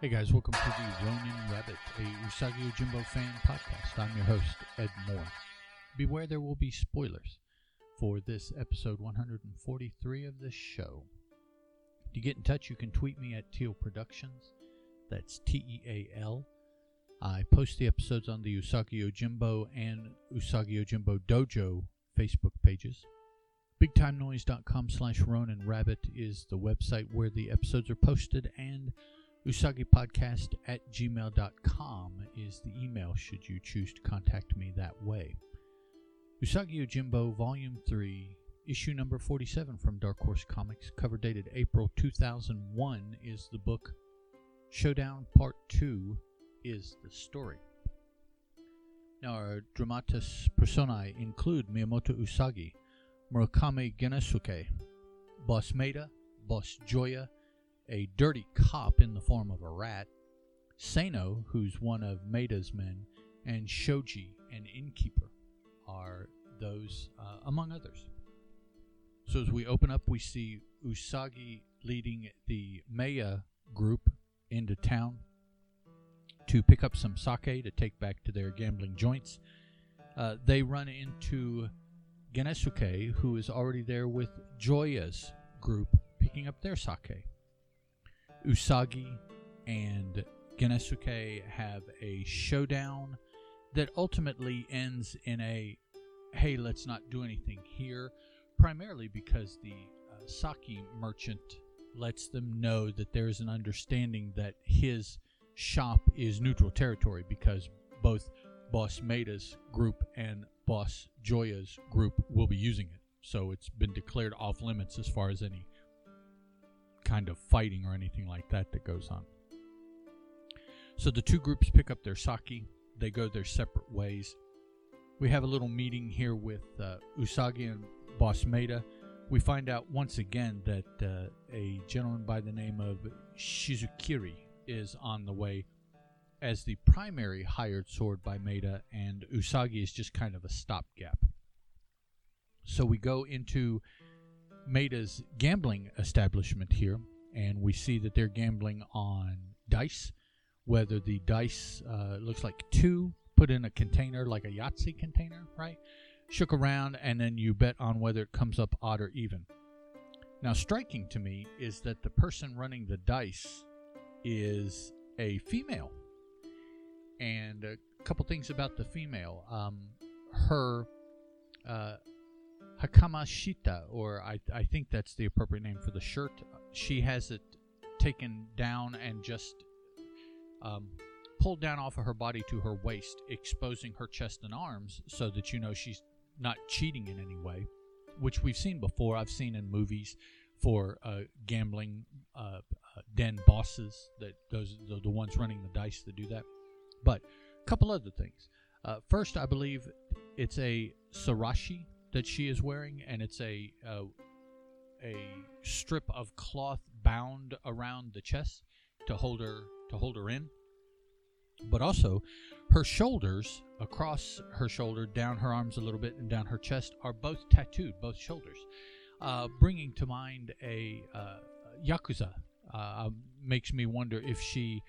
Hey guys, welcome to the Ronin Rabbit, a Usagi Yojimbo fan podcast. I'm your host, Ed Moore. Beware there will be spoilers for this episode 143 of the show. To get in touch, you can tweet me at Teal Productions. That's T E A L. I post the episodes on the Usagi Yojimbo and Usagi Yojimbo Dojo Facebook pages. BigTimeNoise.com slash Ronin Rabbit is the website where the episodes are posted, and usagipodcast at gmail.com is the email should you choose to contact me that way. Usagi Yojimbo, Volume 3, issue number 47 from Dark Horse Comics, cover dated April 2001, is the book. Showdown Part 2 is the story. Now, our dramatis personae include Miyamoto Usagi, Murakami Genosuke, Boss Maeda, Boss Joya, a dirty cop in the form of a rat, Sano, who's one of Maeda's men, and Shoji, an innkeeper, are those uh, among others. So as we open up, we see Usagi leading the Maeda group into town to pick up some sake to take back to their gambling joints. Uh, they run into Genosuke, who is already there with Joya's group picking up their sake. Usagi and Genosuke have a showdown that ultimately ends in a hey, let's not do anything here, primarily because the uh, sake merchant lets them know that there is an understanding that his shop is neutral territory because both Boss Maeda's group and Boss Joya's group will be using it. So it's been declared off limits as far as any kind of fighting or anything like that that goes on. So the two groups pick up their sake, they go their separate ways. We have a little meeting here with uh, Usagi and Boss Maeda. We find out once again that uh, a gentleman by the name of Shizukiri is on the way as the primary hired sword by Maeda, and Usagi is just kind of a stopgap. So we go into Maeda's gambling establishment here, and we see that they're gambling on dice. Whether the dice uh, looks like two put in a container, like a Yahtzee container, right? Shook around, and then you bet on whether it comes up odd or even. Now, striking to me is that the person running the dice is a female. And a couple things about the female. Um, her uh, Hakamashita, or I, I think that's the appropriate name for the shirt. She has it taken down and just um, pulled down off of her body to her waist, exposing her chest and arms so that you know she's not cheating in any way, which we've seen before. I've seen in movies for uh, gambling uh, uh, den bosses that those the, the ones running the dice that do that. But a couple other things. Uh, first, I believe it's a sarashi that she is wearing, and it's a uh, a strip of cloth bound around the chest to hold her to hold her in. But also, her shoulders across her shoulder, down her arms a little bit, and down her chest are both tattooed, both shoulders, uh, bringing to mind a uh, yakuza. Uh, um, makes me wonder if she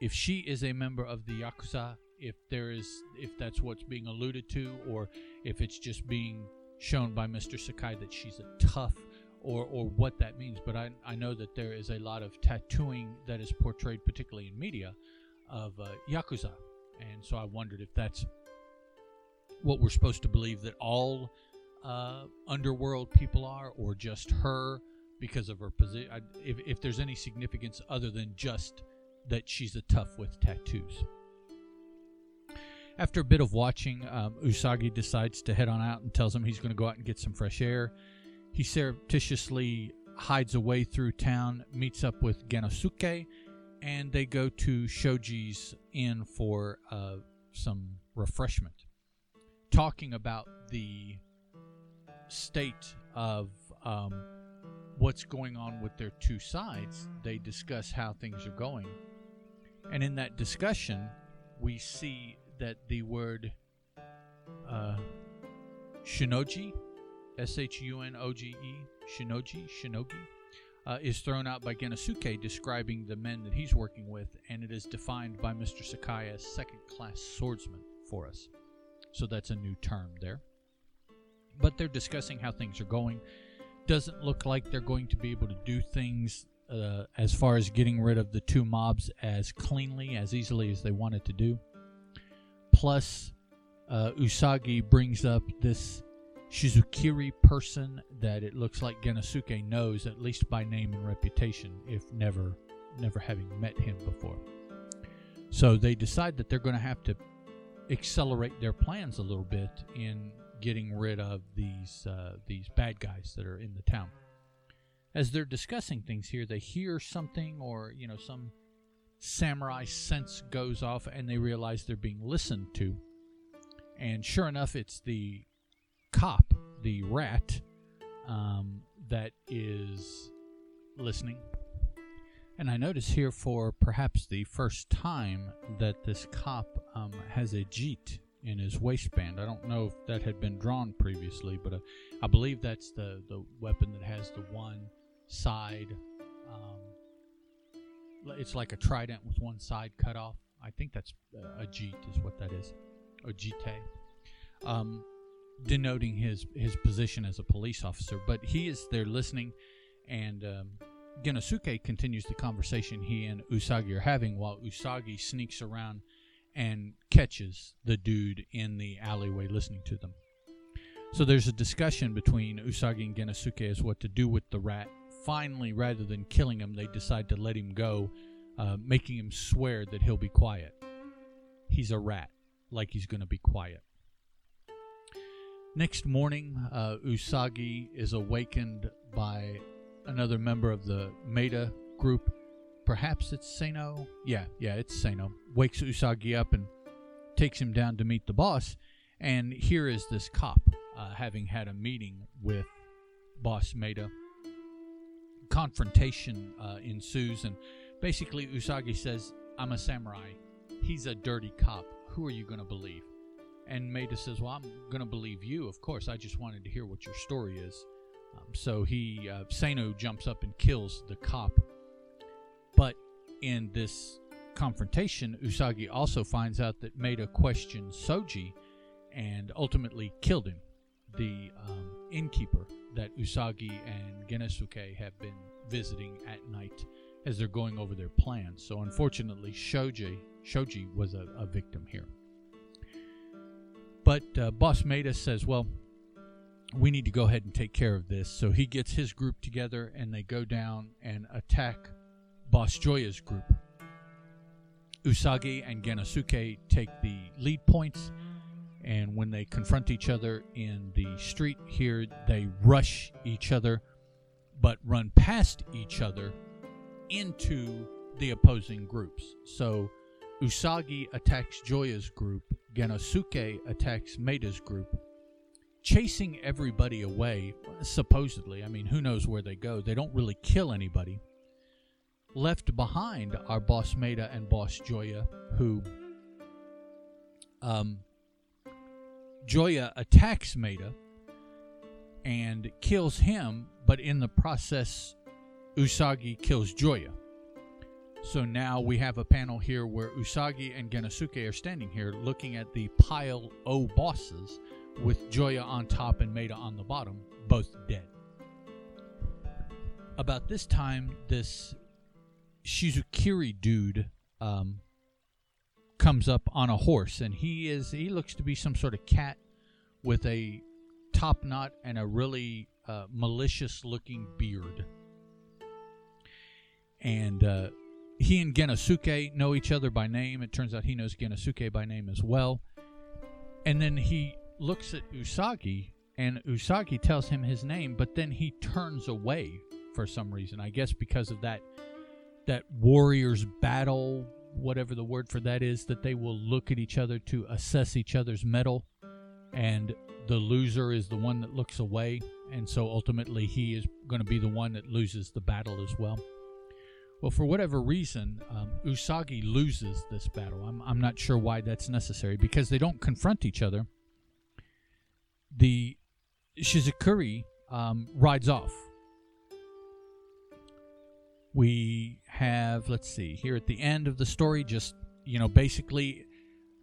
if she is a member of the yakuza if there is if that's what's being alluded to or if it's just being shown by Mr. Sakai that she's a tough or or what that means but I, I know that there is a lot of tattooing that is portrayed particularly in media of uh, yakuza and so I wondered if that's what we're supposed to believe that all uh, underworld people are or just her because of her position if, if there's any significance other than just that she's a tough with tattoos after a bit of watching, um, Usagi decides to head on out and tells him he's going to go out and get some fresh air. He surreptitiously hides away through town, meets up with Genosuke, and they go to Shoji's inn for uh, some refreshment. Talking about the state of um, what's going on with their two sides, they discuss how things are going. And in that discussion, we see that the word uh, shinogi, S H U N O G E, shinogi, shinogi, uh, is thrown out by Genosuke describing the men that he's working with, and it is defined by Mr. Sakai as second class swordsman for us. So that's a new term there. But they're discussing how things are going. Doesn't look like they're going to be able to do things uh, as far as getting rid of the two mobs as cleanly, as easily as they wanted to do. Plus, uh, Usagi brings up this Shizukiri person that it looks like Genosuke knows, at least by name and reputation, if never never having met him before. So they decide that they're going to have to accelerate their plans a little bit in getting rid of these uh, these bad guys that are in the town. As they're discussing things here, they hear something or you know some samurai sense goes off, and they realize they're being listened to. And sure enough, it's the cop, the rat, um, that is listening. And I notice here for perhaps the first time that this cop um, has a jeet in his waistband. I don't know if that had been drawn previously, but uh, I believe that's the, the weapon that has the one side. Um, it's like a trident with one side cut off. I think that's uh, a jeet, is what that is, or um, denoting his his position as a police officer. But he is there listening, and um, Genosuke continues the conversation he and Usagi are having, while Usagi sneaks around and catches the dude in the alleyway listening to them. So there's a discussion between Usagi and Genosuke as what to do with the rat. Finally, rather than killing him, they decide to let him go, uh, making him swear that he'll be quiet. He's a rat, like he's going to be quiet. Next morning, uh, Usagi is awakened by another member of the Maeda group perhaps it's Sano. Yeah, yeah, it's Sano. Wakes Usagi up and takes him down to meet the boss. And here is this cop uh, having had a meeting with boss Maeda. Confrontation uh, ensues, and basically Usagi says, I'm a samurai. He's a dirty cop. Who are you going to believe? And Maeda says, Well, I'm going to believe you. Of course, I just wanted to hear what your story is. Um, so he, uh, Sano jumps up and kills the cop but in this confrontation, Usagi also finds out that Maeda questioned Shoji and ultimately killed him, the um, innkeeper that Usagi and Genosuke have been visiting at night as they're going over their plans. So unfortunately, Shoji, Shoji was a, a victim here. But uh, Boss Maeda says, well, we need to go ahead and take care of this. So he gets his group together and they go down and attack Boss Joya's group. Usagi and Genosuke take the lead points, and when they confront each other in the street here, they rush each other but run past each other into the opposing groups. So Usagi attacks Joya's group, Genosuke attacks Maeda's group, chasing everybody away, supposedly. I mean, who knows where they go? They don't really kill anybody left behind are Boss Maeda and Boss Joya, who um, Joya attacks Maeda and kills him, but in the process, Usagi kills Joya. So now we have a panel here where Usagi and Genosuke are standing here looking at the pile O bosses with Joya on top and Maeda on the bottom, both dead. About this time, this Shizukiri dude um, comes up on a horse, and he is he looks to be some sort of cat with a top knot and a really uh, malicious looking beard. And uh, he and Genosuke know each other by name. It turns out he knows Genosuke by name as well. And then he looks at Usagi, and Usagi tells him his name, but then he turns away for some reason. I guess because of that that warriors battle, whatever the word for that is, that they will look at each other to assess each other's mettle, and the loser is the one that looks away, and so ultimately he is going to be the one that loses the battle as well. Well, for whatever reason, um, Usagi loses this battle. I'm, I'm not sure why that's necessary because they don't confront each other. The Shizukiri um, rides off we have, let's see, here at the end of the story, just, you know, basically,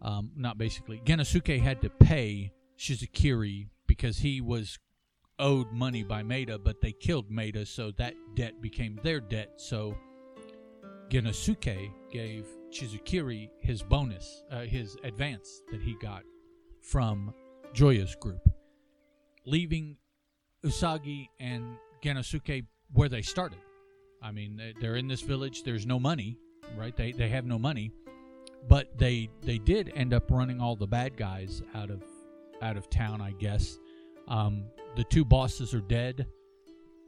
um, not basically, Genosuke had to pay Shizukiri because he was owed money by Maeda, but they killed Maeda, so that debt became their debt. So Genosuke gave Shizukiri his bonus, uh, his advance that he got from Joya's group, leaving Usagi and Genosuke where they started. I mean, they're in this village. There's no money, right? They they have no money, but they they did end up running all the bad guys out of out of town, I guess. Um, the two bosses are dead.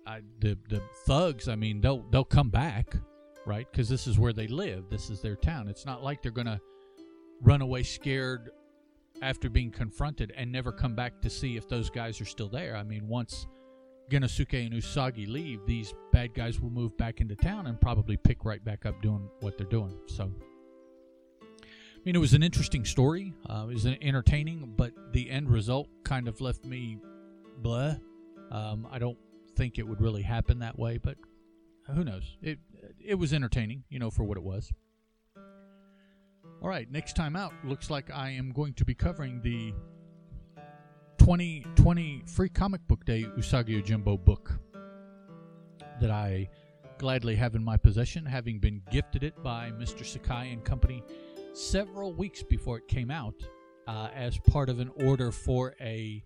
I, the the thugs, I mean, they'll they'll come back, right? Because this is where they live. This is their town. It's not like they're gonna run away scared after being confronted and never come back to see if those guys are still there. I mean, once Genosuke and Usagi leave, these bad guys will move back into town and probably pick right back up doing what they're doing. So, I mean, it was an interesting story. Uh, it was entertaining, but the end result kind of left me blah. Um, I don't think it would really happen that way, but who knows? It it was entertaining, you know, for what it was. All right, next time out, looks like I am going to be covering the 2020 Free Comic Book Day Usagi Yojimbo book that I gladly have in my possession, having been gifted it by Mr. Sakai and Company several weeks before it came out uh, as part of an order for a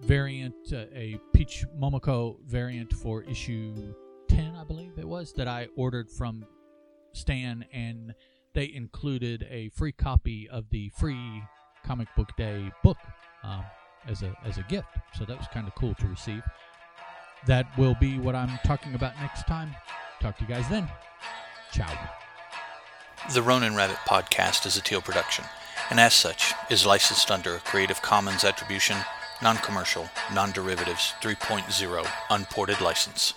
variant, uh, a Peach Momoko variant for issue 10, I believe it was, that I ordered from Stan, and they included a free copy of the free Comic Book Day book um, as a as a gift. So that was kind of cool to receive. That will be what I'm talking about next time. Talk to you guys then. Ciao. The Ronin Rabbit podcast is a Teal production, and as such is licensed under a Creative Commons Attribution, Non Commercial, Non Derivatives 3.0 Unported License.